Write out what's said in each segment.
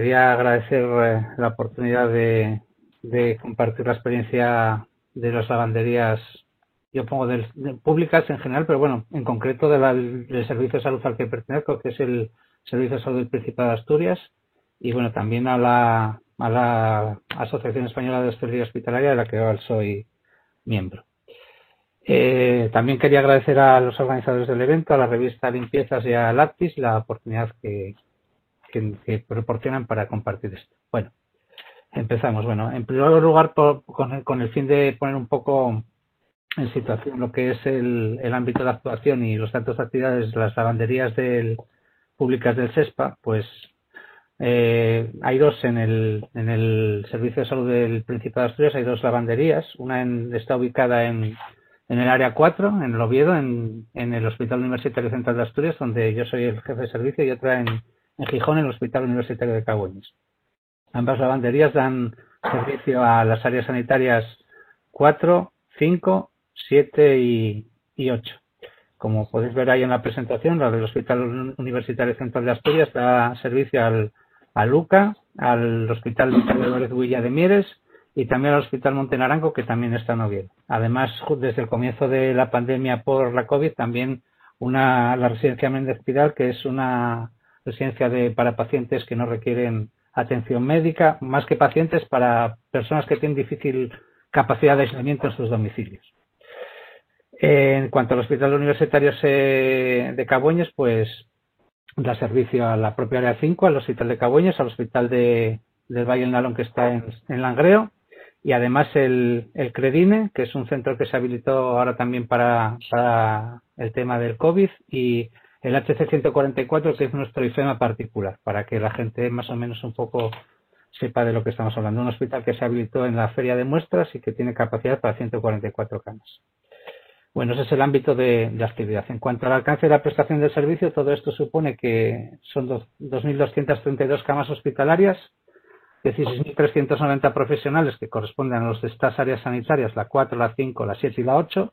quería agradecer eh, la oportunidad de, compartir la experiencia de las lavanderías, yo pongo de, públicas en general, pero bueno, en concreto de del Servicio de Salud al que pertenezco, que es el Servicio de Salud del Principado de Asturias, y bueno, también a la, Asociación Española de Hostelería Hospitalaria, de la que yo soy miembro. Eh, también quería agradecer a los organizadores del evento, a la revista Limpiezas y a Lápiz la oportunidad que, que, proporcionan para compartir esto. Bueno, empezamos. Bueno, en primer lugar, con, el, fin de poner un poco en situación lo que es el, ámbito de actuación y los datos de actividades de las lavanderías del, públicas del SESPA, pues eh, hay dos en el, en el Servicio de Salud del Principado de Asturias, hay dos lavanderías. Una está ubicada en, en el área 4, en el Oviedo, en, en, el Hospital Universitario Central de Asturias, donde yo soy el jefe de servicio, y otra en, en Gijón, en el Hospital Universitario de Cagüeñes. Ambas lavanderías dan servicio a las áreas sanitarias 4, 5, 7 y, y 8. Como podéis ver ahí en la presentación, la del Hospital Universitario Central de Asturias da servicio al, a Luca, al Hospital de Villa de Mieres, y también al Hospital Montenarango, que también está en Oviedo. Además, desde el comienzo de la pandemia por la COVID, también una, la residencia Méndez Pidal, que es una residencia de, para pacientes que no requieren atención médica, más que pacientes para personas que tienen difícil capacidad de aislamiento en sus domicilios. En cuanto al Hospital Universitario de Caboñes, pues da servicio a la propia área 5, al Hospital de Caboñes, al Hospital de, del Valle del Nalón que está en, en Langreo, y además el, el, Credine, que es un centro que se habilitó ahora también para, para el tema del COVID, y el HC144, que es nuestro IFEMA particular, para que la gente más o menos un poco sepa de lo que estamos hablando. Un hospital que se habilitó en la feria de muestras y que tiene capacidad para 144 camas. Bueno, ese es el ámbito de, de actividad. En cuanto al alcance de la prestación del servicio, todo esto supone que son 2.232 camas hospitalarias, 16.390 profesionales que corresponden a los de estas áreas sanitarias, la 4, la 5, la 7 y la 8,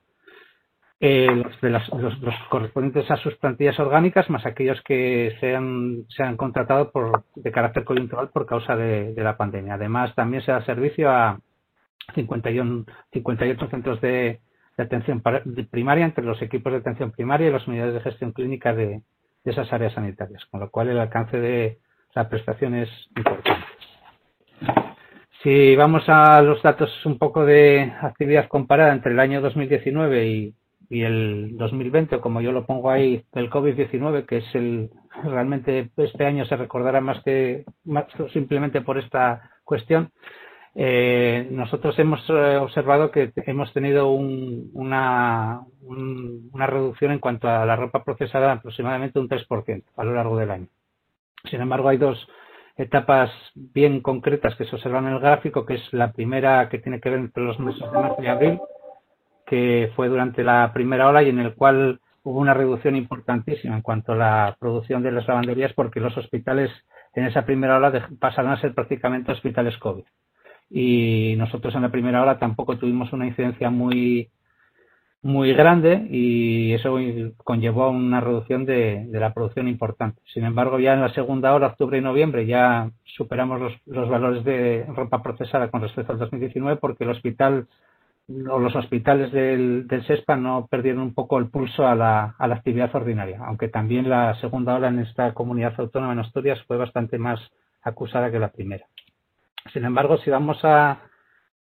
eh, los, de las, los, correspondientes a sus orgánicas, más aquellos que se han, se contratado por, de carácter coyuntural por causa de, la pandemia. Además, también se da servicio a 51, 58 centros de, de atención primaria entre los equipos de atención primaria y las unidades de gestión clínica de esas áreas sanitarias, con lo cual el alcance de la prestación es importante. Si vamos a los datos un poco de actividad comparada entre el año 2019 y, y el 2020, como yo lo pongo ahí, el COVID-19, que es el realmente este año se recordará más que más simplemente por esta cuestión, eh, nosotros hemos eh, observado que hemos tenido un, una, un, una reducción en cuanto a la ropa procesada aproximadamente un 3% a lo largo del año. Sin embargo, hay dos etapas bien concretas que se observan en el gráfico, que es la primera que tiene que ver entre los meses de marzo y abril, que fue durante la primera ola y en el cual hubo una reducción importantísima en cuanto a la producción de las lavanderías porque los hospitales en esa primera ola pasaron a ser prácticamente hospitales COVID y nosotros en la primera hora tampoco tuvimos una incidencia muy muy grande y eso conllevó a una reducción de, de, la producción importante. Sin embargo, ya en la segunda hora, octubre y noviembre, ya superamos los, los valores de ropa procesada con respecto al 2019 porque el hospital o los hospitales del, del SESPA no perdieron un poco el pulso a la, a la actividad ordinaria, aunque también la segunda ola en esta comunidad autónoma en Asturias fue bastante más acusada que la primera. Sin embargo, si vamos a,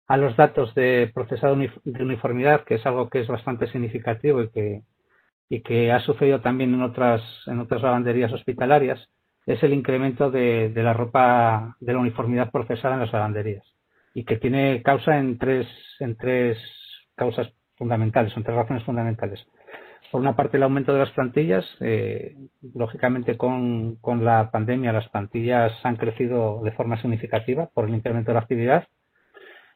a los datos de procesado de uniformidad, que es algo que es bastante significativo y que, y que ha sucedido también en otras, en otras lavanderías hospitalarias, es el incremento de, de la ropa de la uniformidad procesada en las lavanderías y que tiene causa en tres, en tres causas fundamentales, en tres razones fundamentales. Por una parte, el aumento de las plantillas. Eh, lógicamente, con, con la pandemia, las plantillas han crecido de forma significativa por el incremento de la actividad.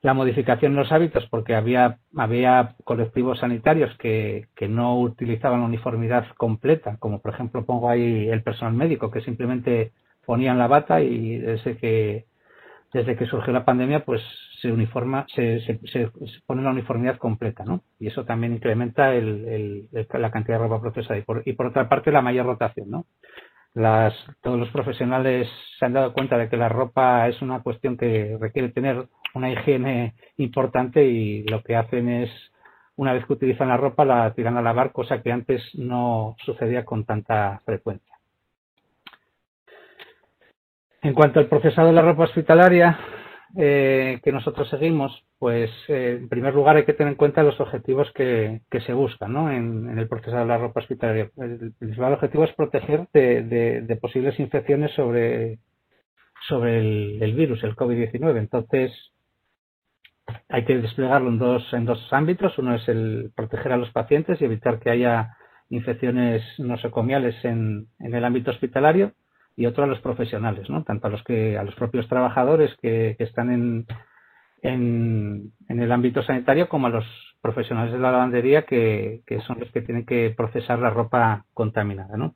La modificación de los hábitos, porque había, había colectivos sanitarios que, que no utilizaban uniformidad completa, como por ejemplo pongo ahí el personal médico, que simplemente ponían la bata y desde que desde que surgió la pandemia, pues se uniforma, se, pone la uniformidad completa, ¿no? Y eso también incrementa la cantidad de ropa procesada. Y por, y por otra parte, la mayor rotación, ¿no? las, todos los profesionales se han dado cuenta de que la ropa es una cuestión que requiere tener una higiene importante y lo que hacen es, una vez que utilizan la ropa, la tiran a lavar, cosa que antes no sucedía con tanta frecuencia. En cuanto al procesado de la ropa hospitalaria eh, que nosotros seguimos, pues eh, en primer lugar hay que tener en cuenta los objetivos que, se buscan ¿no? en, el procesado de la ropa hospitalaria. El principal objetivo es proteger de, posibles infecciones sobre, sobre el, virus, el COVID-19. Entonces, hay que desplegarlo en dos, en dos ámbitos. Uno es el proteger a los pacientes y evitar que haya infecciones nosocomiales en, en el ámbito hospitalario y otro a los profesionales, ¿no? tanto a los que a los propios trabajadores que, están en, en, el ámbito sanitario como a los profesionales de la lavandería que, son los que tienen que procesar la ropa contaminada.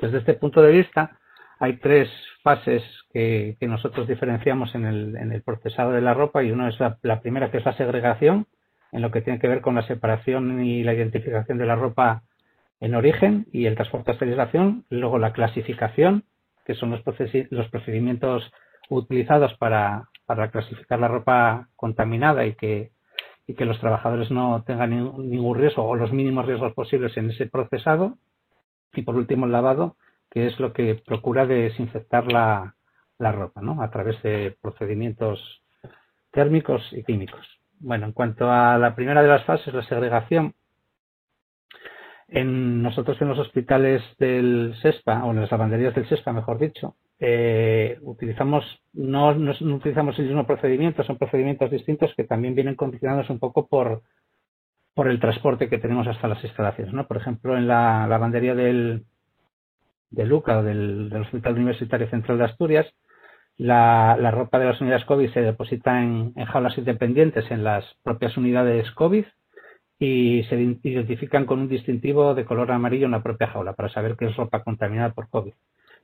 Desde este punto de vista, hay tres fases que, nosotros diferenciamos en el, en el, procesado de la ropa y una es la, la, primera que es la segregación, en lo que tiene que ver con la separación y la identificación de la ropa en origen y el transporte a esterilización, luego la clasificación, que son los, los procedimientos utilizados para, para, clasificar la ropa contaminada y que, y que los trabajadores no tengan ningún riesgo o los mínimos riesgos posibles en ese procesado. Y por último el lavado, que es lo que procura desinfectar la, la ropa, ¿no? A través de procedimientos térmicos y químicos. Bueno, en cuanto a la primera de las fases, la segregación, en nosotros en los hospitales del SESPA, o en las lavanderías del SESPA, mejor dicho, eh, utilizamos no, utilizamos el mismo procedimiento, son procedimientos distintos que también vienen condicionados un poco por, por el transporte que tenemos hasta las instalaciones. ¿no? Por ejemplo, en la lavandería del, de Luca o del, Hospital Universitario Central de Asturias, la, la, ropa de las unidades COVID se deposita en, en jaulas independientes en las propias unidades COVID y se identifican con un distintivo de color amarillo en la propia jaula para saber que es ropa contaminada por COVID.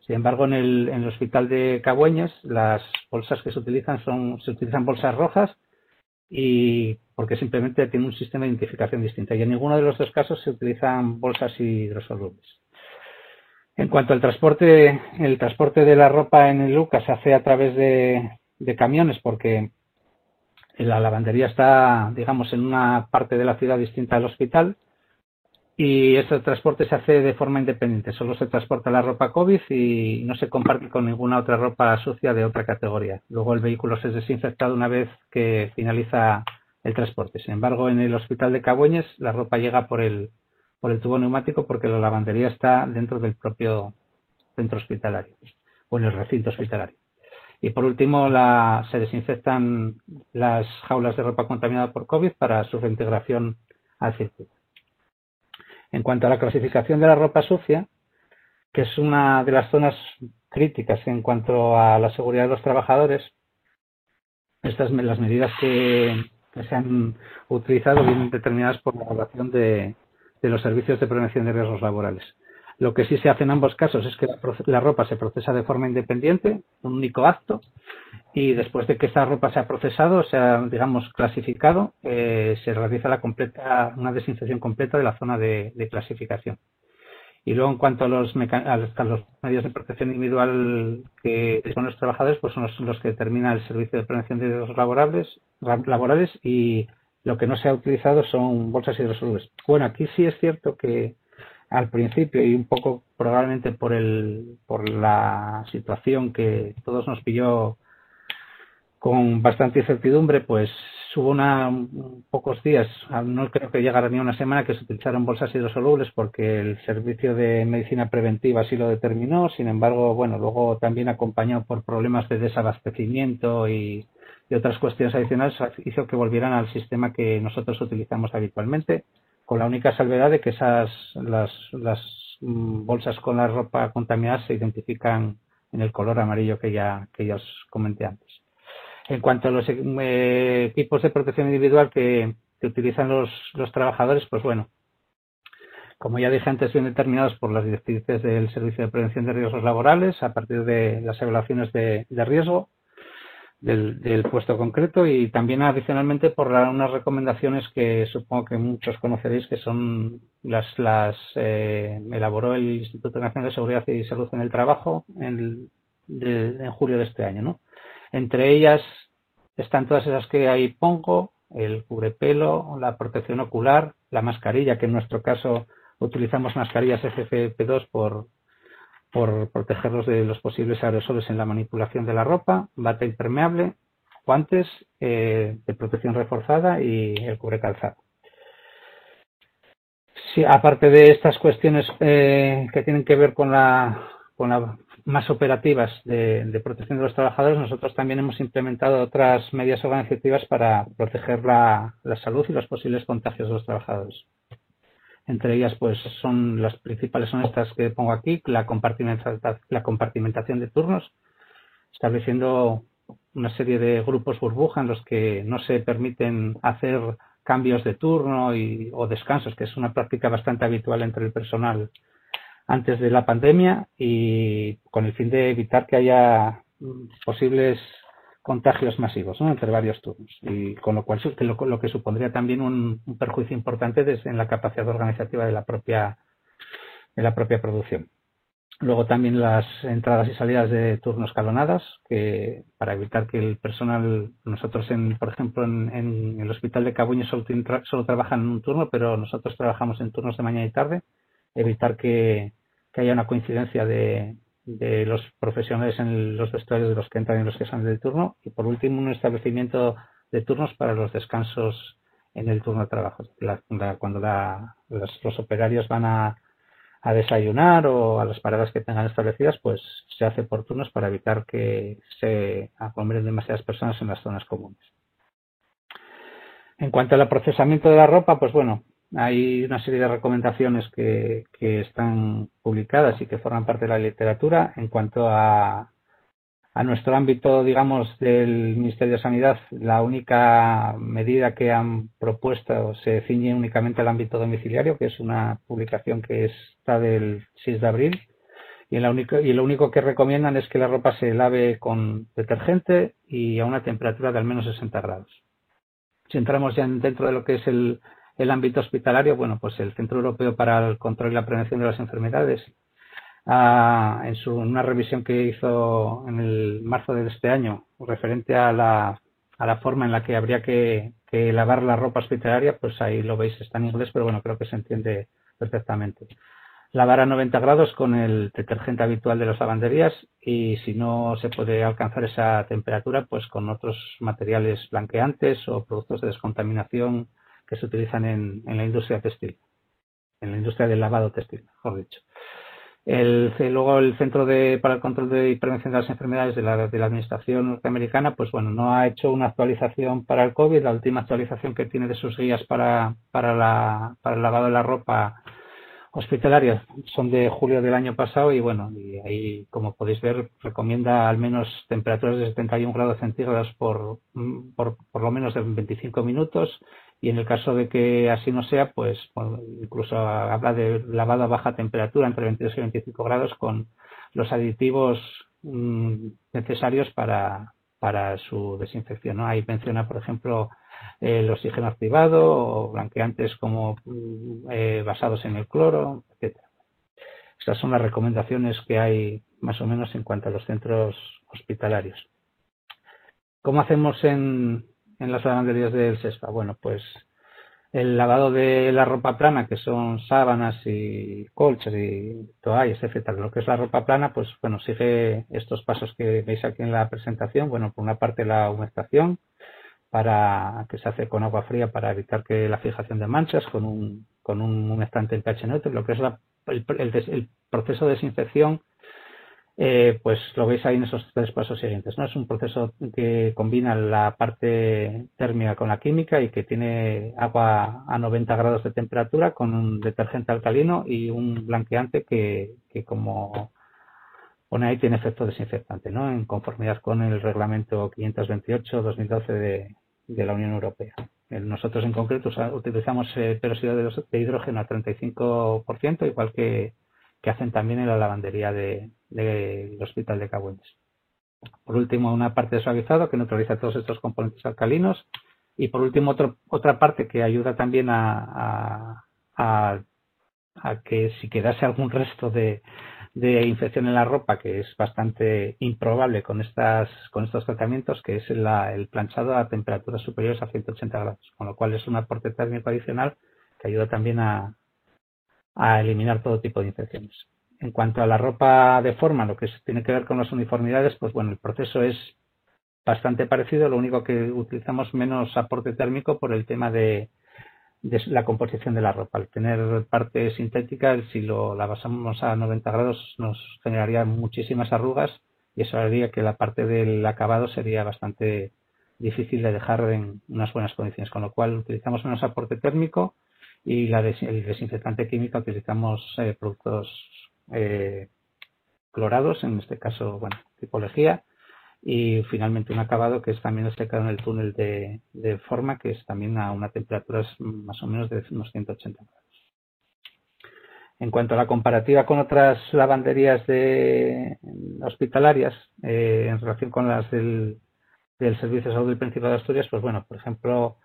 Sin embargo, en el, en el hospital de Cabueñes, las bolsas que se utilizan son, se utilizan bolsas rojas y porque simplemente tiene un sistema de identificación distinto. Y en ninguno de los dos casos se utilizan bolsas hidrosolubles. En cuanto al transporte, el transporte de la ropa en el LUCA se hace a través de camiones porque la lavandería está, digamos, en una parte de la ciudad distinta del hospital y este transporte se hace de forma independiente. Solo se transporta la ropa COVID y no se comparte con ninguna otra ropa sucia de otra categoría. Luego el vehículo se desinfectado una vez que finaliza el transporte. Sin embargo, en el hospital de Cabueñes la ropa llega por el, por el tubo neumático porque la lavandería está dentro del propio centro hospitalario o en el recinto hospitalario. Y por último, se desinfectan las jaulas de ropa contaminada por COVID para su reintegración al circuito. En cuanto a la clasificación de la ropa sucia, que es una de las zonas críticas en cuanto a la seguridad de los trabajadores, estas las medidas que, se han utilizado vienen determinadas por la evaluación de los servicios de prevención de riesgos laborales. Lo que sí se hace en ambos casos es que la, ropa se procesa de forma independiente, un único acto, y después de que esta ropa se ha procesado, se ha, digamos, clasificado, eh, se realiza la completa, una desinfección completa de la zona de, clasificación. Y luego, en cuanto a los, los medios de protección individual que disponen los trabajadores, pues son los, que determina el Servicio de Prevención de Riesgos laborales, laborales y lo que no se ha utilizado son bolsas hidrosolubles. Bueno, aquí sí es cierto que al principio y un poco probablemente por el por la situación que todos nos pilló con bastante incertidumbre, pues hubo una, pocos días, no creo que llegara ni una semana, que se utilizaron bolsas hidrosolubles porque el servicio de medicina preventiva así lo determinó. Sin embargo, bueno, luego también acompañado por problemas de desabastecimiento y, y otras cuestiones adicionales, hizo que volvieran al sistema que nosotros utilizamos habitualmente con la única salvedad de que esas las, las mm, bolsas con la ropa contaminada se identifican en el color amarillo que ya, que ya os comenté antes. En cuanto a los eh, equipos de protección individual que, que utilizan los, los, trabajadores, pues bueno, como ya dije antes, bien determinados por las directrices del Servicio de Prevención de Riesgos Laborales a partir de las evaluaciones de, de riesgo. Del, puesto concreto y también adicionalmente por unas recomendaciones que supongo que muchos conoceréis que son las las eh, elaboró el Instituto Nacional de Seguridad y Salud en el Trabajo en, en julio de este año, ¿no? Entre ellas están todas esas que ahí pongo, el cubrepelo, la protección ocular, la mascarilla, que en nuestro caso utilizamos mascarillas FFP2 por, por protegerlos de los posibles aerosoles en la manipulación de la ropa, bata impermeable, guantes eh, de protección reforzada y el cubrecalzado. Sí, aparte de estas cuestiones eh, que tienen que ver con la, más operativas de, protección de los trabajadores, nosotros también hemos implementado otras medidas organizativas para proteger la, salud y los posibles contagios de los trabajadores. Entre ellas, pues son las principales son estas que pongo aquí, la compartimentación, la compartimentación de turnos, estableciendo una serie de grupos burbuja en los que no se permiten hacer cambios de turno y, o descansos, que es una práctica bastante habitual entre el personal antes de la pandemia y con el fin de evitar que haya posibles contagios masivos entre varios turnos y con lo cual lo, que supondría también un, perjuicio importante en la capacidad organizativa de la propia de la propia producción. Luego también las entradas y salidas de turnos escalonadas, que para evitar que el personal, nosotros en, por ejemplo en, el hospital de Cabuño solo, solo trabajan en un turno, pero nosotros trabajamos en turnos de mañana y tarde evitar que, haya una coincidencia de, los profesionales en los vestuarios de los que entran y los que salen del turno. Y por último, un establecimiento de turnos para los descansos en el turno de trabajo. cuando los, operarios van a, desayunar o a las paradas que tengan establecidas, pues se hace por turnos para evitar que se aglomeren demasiadas personas en las zonas comunes. En cuanto al procesamiento de la ropa, pues bueno, hay una serie de recomendaciones que, están publicadas y que forman parte de la literatura en cuanto a, a nuestro ámbito, digamos, del Ministerio de Sanidad. La única medida que han propuesto se ciñe únicamente al ámbito domiciliario, que es una publicación que está del 6 de abril. Y, la único, y lo único que recomiendan es que la ropa se lave con detergente y a una temperatura de al menos 60 grados. Si entramos ya dentro de lo que es el, el ámbito hospitalario, bueno, pues el Centro Europeo para el Control y la Prevención de las Enfermedades, ah, en su, una revisión que hizo en el marzo de este año, referente a la, a la forma en la que habría que, lavar la ropa hospitalaria, pues ahí lo veis, está en inglés, pero bueno, creo que se entiende perfectamente. Lavar a 90 grados con el detergente habitual de las lavanderías y si no se puede alcanzar esa temperatura, pues con otros materiales blanqueantes o productos de descontaminación que se utilizan en, la industria textil, en la industria del lavado textil, mejor dicho. El, luego el Centro de, para el Control de y Prevención de las Enfermedades de la, de la Administración norteamericana, pues bueno, no ha hecho una actualización para el COVID. La última actualización que tiene de sus guías para, para, la, para el lavado de la ropa hospitalaria son de julio del año pasado y bueno, y ahí como podéis ver recomienda al menos temperaturas de 71 grados centígrados por, por, por lo menos de 25 minutos y en el caso de que así no sea, pues incluso habla de lavado a baja temperatura entre 22 y 25 grados con los aditivos mm, necesarios para, para su desinfección. ¿no? Ahí menciona, por ejemplo, el oxígeno activado o blanqueantes como mm, eh, basados en el cloro, etcétera. Estas son las recomendaciones que hay más o menos en cuanto a los centros hospitalarios. ¿Cómo hacemos en, en las lavanderías del SESPA? Bueno, pues el lavado de la ropa plana, que son sábanas y colchas y toallas, etcétera. Lo que es la ropa plana, pues bueno, sigue estos pasos que veis aquí en la presentación. Bueno, por una parte la humectación, para que se hace con agua fría para evitar que la fijación de manchas con un, con un humectante en pH neutro. Lo que es el, el proceso de desinfección eh, pues lo veis ahí en esos tres pasos siguientes. ¿no? Es un proceso que combina la parte térmica con la química y que tiene agua a 90 grados de temperatura con un detergente alcalino y un blanqueante que, como pone ahí tiene efecto desinfectante, ¿no? en conformidad con el reglamento 528-2012 de, de, la Unión Europea. Nosotros en concreto utilizamos eh, de hidrógeno a 35%, igual que que hacen también en la lavandería del de, Hospital de Cabuenes. Por último, una parte de suavizado que neutraliza todos estos componentes alcalinos. Y por último, otra parte que ayuda también a, que si quedase algún resto de, de, infección en la ropa, que es bastante improbable con, estas, con estos tratamientos, que es la, el planchado a temperaturas superiores a 180 grados, con lo cual es un aporte térmico adicional que ayuda también a, a eliminar todo tipo de infecciones. En cuanto a la ropa de forma, lo que tiene que ver con las uniformidades, pues bueno, el proceso es bastante parecido, lo único que utilizamos menos aporte térmico por el tema de, la composición de la ropa. Al tener parte sintética, si lo, la basamos a 90 grados, nos generaría muchísimas arrugas y eso haría que la parte del acabado sería bastante difícil de dejar en unas buenas condiciones, con lo cual utilizamos menos aporte térmico y la el desinfectante químico utilizamos eh, productos eh, clorados, en este caso, bueno, tipología, y finalmente un acabado que es también secado en el túnel de, forma, que es también a una temperatura más o menos de unos 180 grados. En cuanto a la comparativa con otras lavanderías de, hospitalarias, eh, en relación con las del, del Servicio de Salud del Principado de Asturias, pues bueno, por ejemplo,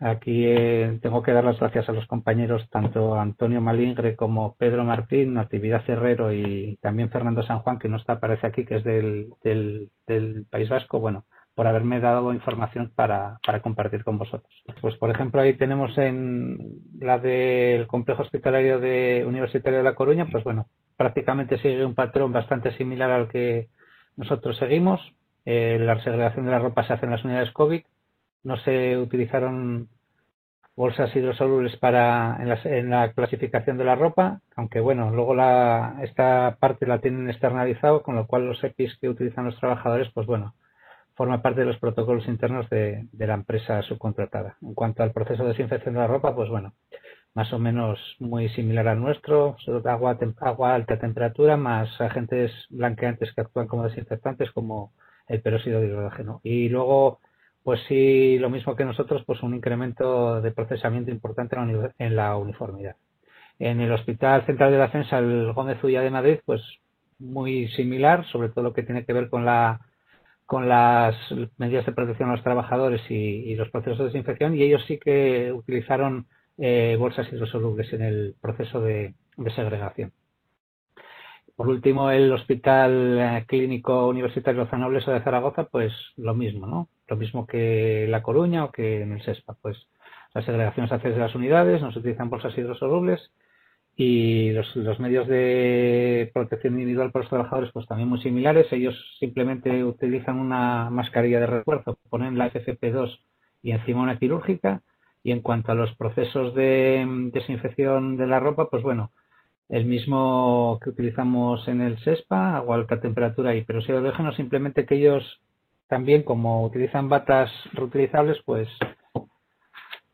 Aquí eh, tengo que dar las gracias a los compañeros, tanto Antonio Malingre como Pedro Martín, Natividad Herrero y también Fernando San Juan, que no está, aparece aquí, que es del, del, País Vasco, bueno, por haberme dado información para, para, compartir con vosotros. Pues, por ejemplo, ahí tenemos en la del complejo hospitalario de Universitario de La Coruña, pues bueno, prácticamente sigue un patrón bastante similar al que nosotros seguimos. Eh, la segregación de la ropa se hace en las unidades COVID no se utilizaron bolsas hidrosolubles para en la, clasificación de la ropa, aunque bueno, luego la, esta parte la tienen externalizado, con lo cual los EPIs que utilizan los trabajadores, pues bueno, forma parte de los protocolos internos de, la empresa subcontratada. En cuanto al proceso de desinfección de la ropa, pues bueno, más o menos muy similar al nuestro, agua, agua a alta temperatura, más agentes blanqueantes que actúan como desinfectantes, como el peróxido de hidrógeno. Y luego pues sí, lo mismo que nosotros, pues un incremento de procesamiento importante en la uniformidad. En el Hospital Central de Defensa, el Gómez Ulla de Madrid, pues muy similar, sobre todo lo que tiene que ver con la con las medidas de protección a los trabajadores y, los procesos de desinfección, y ellos sí que utilizaron eh, bolsas hidrosolubles en el proceso de segregación. Por último, el Hospital eh, Clínico Universitario Zanobles de Zaragoza, pues lo mismo, ¿no? Lo mismo que La Coruña o que en el SESPA, pues la segregación se hace de las unidades, no se utilizan bolsas hidrosolubles y los, los, medios de protección individual para los trabajadores pues también muy similares. Ellos simplemente utilizan una mascarilla de refuerzo, ponen la FFP2 y encima una quirúrgica. Y en cuanto a los procesos de desinfección de la ropa, pues bueno, el mismo que utilizamos en el SESPA, agua a alta temperatura y peróxido de hidrógeno, simplemente que ellos también, como utilizan batas reutilizables, pues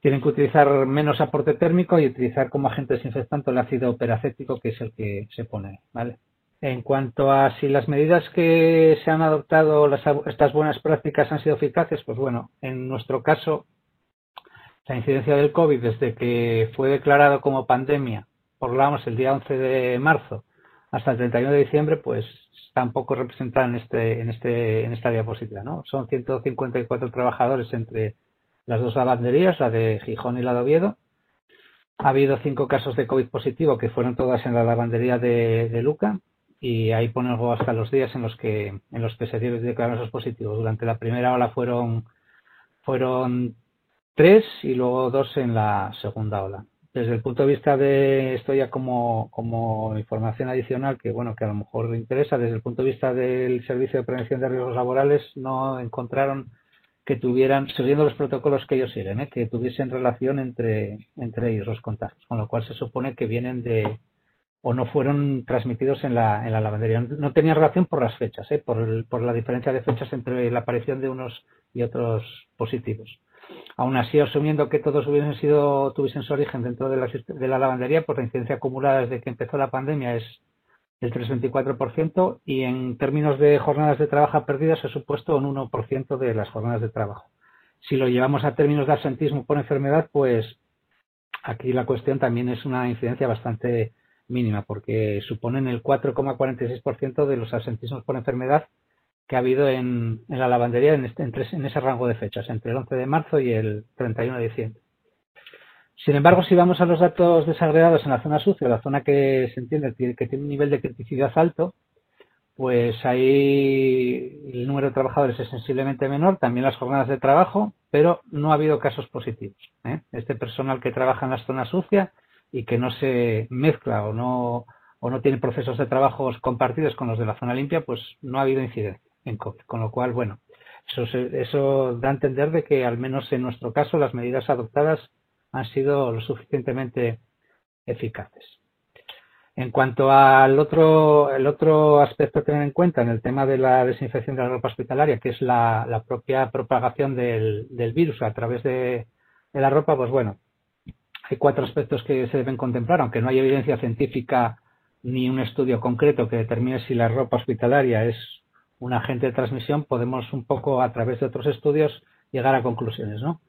tienen que utilizar menos aporte térmico y utilizar como agente desinfectante el ácido peracético, que es el que se pone, ¿vale? En cuanto a si las medidas que se han adoptado, las, estas buenas prácticas han sido eficaces, pues bueno, en nuestro caso, la incidencia del COVID desde que fue declarado como pandemia por vamos el día 11 de marzo hasta el 31 de diciembre, pues un poco representada en este en este en esta diapositiva, ¿no? Son 154 trabajadores entre las dos lavanderías, la de Gijón y la de Oviedo. Ha habido cinco casos de COVID positivo que fueron todas en la lavandería de, Luca y ahí ponemos hasta los días en los que en los que se declararon esos positivos. Durante la primera ola fueron fueron tres y luego dos en la segunda ola desde el punto de vista de esto ya como, como información adicional que bueno que a lo mejor le interesa desde el punto de vista del servicio de prevención de riesgos laborales no encontraron que tuvieran siguiendo los protocolos que ellos siguen ¿eh? que tuviesen relación entre entre ellos los contactos con lo cual se supone que vienen de o no fueron transmitidos en la, en la lavandería. No tenían relación por las fechas, ¿eh? por, por la diferencia de fechas entre la aparición de unos y otros positivos. Aún así, asumiendo que todos hubiesen sido, tuviesen su origen dentro de la, de la lavandería, pues la incidencia acumulada desde que empezó la pandemia es el 3,24% y en términos de jornadas de trabajo perdidas ha supuesto un 1% de las jornadas de trabajo. Si lo llevamos a términos de absentismo por enfermedad, pues aquí la cuestión también es una incidencia bastante mínima porque suponen el 4,46% de los absentismos por enfermedad que ha habido en, la lavandería en, este, en, ese rango de fechas, entre el 11 de marzo y el 31 de diciembre. Sin embargo, si vamos a los datos desagregados en la zona sucia, la zona que se entiende que tiene un nivel de criticidad alto, pues ahí el número de trabajadores es sensiblemente menor, también las jornadas de trabajo, pero no ha habido casos positivos. ¿eh? Este personal que trabaja en la zona sucia y que no se mezcla o no, o no tiene procesos de trabajo compartidos con los de la zona limpia, pues no ha habido incidencia Con lo cual, bueno, eso, eso da a entender de que al menos en nuestro caso las medidas adoptadas han sido lo suficientemente eficaces. En cuanto al otro, el otro aspecto a tener en cuenta en el tema de la desinfección de la ropa hospitalaria, que es la, propia propagación del, virus a través de, de, la ropa, pues bueno, hay cuatro aspectos que se deben contemplar, aunque no hay evidencia científica ni un estudio concreto que determine si la ropa hospitalaria es un agente de transmisión, podemos un poco a través de otros estudios llegar a conclusiones, ¿no?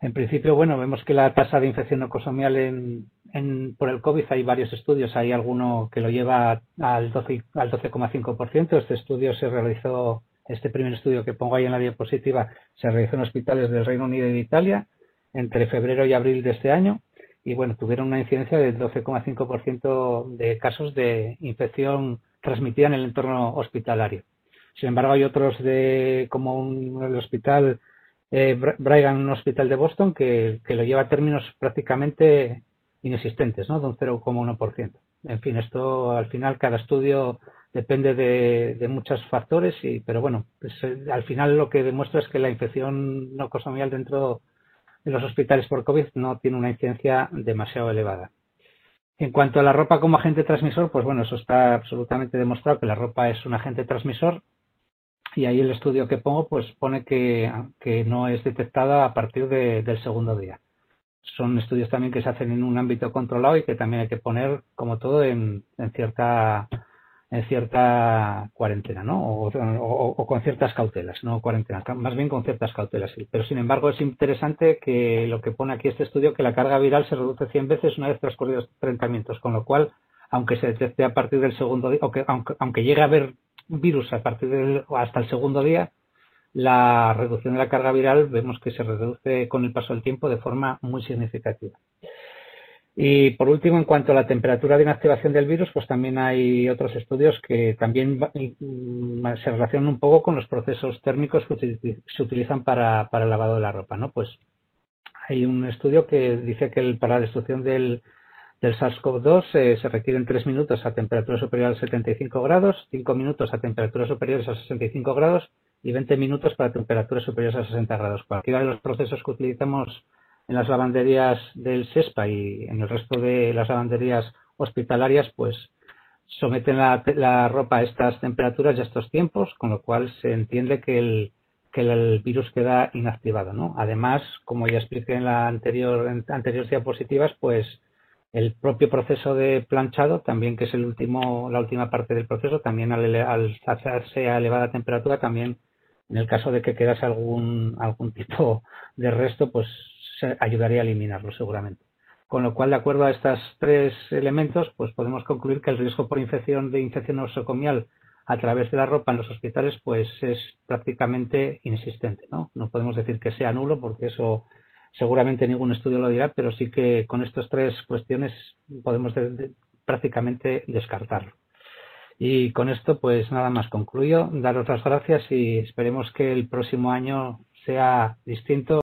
En principio, bueno, vemos que la tasa de infección ocosomial en, por el COVID hay varios estudios. Hay alguno que lo lleva al 12,5%. Al 12, este estudio se realizó, este primer estudio que pongo ahí en la diapositiva, se realizó en hospitales del Reino Unido y de Italia entre febrero y abril de este año. Y bueno, tuvieron una incidencia del 12,5% de casos de infección transmitida en el entorno hospitalario. Sin embargo, hay otros de, como un, el hospital eh, Brigham, un hospital de Boston, que, lo lleva a términos prácticamente inexistentes, ¿no? de un 0,1%. En fin, esto al final cada estudio depende de, muchos factores, y, pero bueno, pues, eh, al final lo que demuestra es que la infección no cosomial dentro de los hospitales por COVID no tiene una incidencia demasiado elevada. En cuanto a la ropa como agente transmisor, pues bueno, eso está absolutamente demostrado que la ropa es un agente transmisor y ahí el estudio que pongo pues pone que, no es detectada a partir del segundo día. Son estudios también que se hacen en un ámbito controlado y que también hay que poner, como todo, en, cierta en cierta cuarentena, ¿no? O, con ciertas cautelas, no cuarentena, más bien con ciertas cautelas. Pero sin embargo es interesante que lo que pone aquí este estudio, que la carga viral se reduce 100 veces una vez transcurridos 30 minutos, con lo cual, aunque se detecte a partir del segundo día, o que, aunque, aunque llegue a haber virus a partir del, hasta el segundo día, la reducción de la carga viral vemos que se reduce con el paso del tiempo de forma muy significativa. Y por último, en cuanto a la temperatura de inactivación del virus, pues también hay otros estudios que también mm, se relacionan un poco con los procesos térmicos que se utilizan para, para el lavado de la ropa. ¿no? Pues hay un estudio que dice que para la destrucción del, del SARS-CoV-2 eh, se requieren 3 minutos a temperatura superior a 75 grados, 5 minutos a temperaturas superiores a 65 grados y 20 minutos para temperaturas superiores a 60 grados. Cualquiera de los procesos que utilizamos en las lavanderías del SESPA y en el resto de las lavanderías hospitalarias, pues someten la, ropa a estas temperaturas y a estos tiempos, con lo cual se entiende que el, que el virus queda inactivado. ¿no? Además, como ya expliqué en la anterior anteriores diapositivas, pues el propio proceso de planchado, también que es el último, la última parte del proceso, también al, hacerse a elevada temperatura, también en el caso de que quedase algún, algún tipo de resto, pues se ayudaría a eliminarlo seguramente. Con lo cual, de acuerdo a estos tres elementos, pues podemos concluir que el riesgo por infección de infección nosocomial a través de la ropa en los hospitales, pues es prácticamente inexistente, ¿no? No podemos decir que sea nulo porque eso Seguramente ningún estudio lo dirá, pero sí que con estas tres cuestiones podemos prácticamente descartarlo. Y con esto, pues nada más concluyo. Daros las gracias y esperemos que el próximo año sea distinto.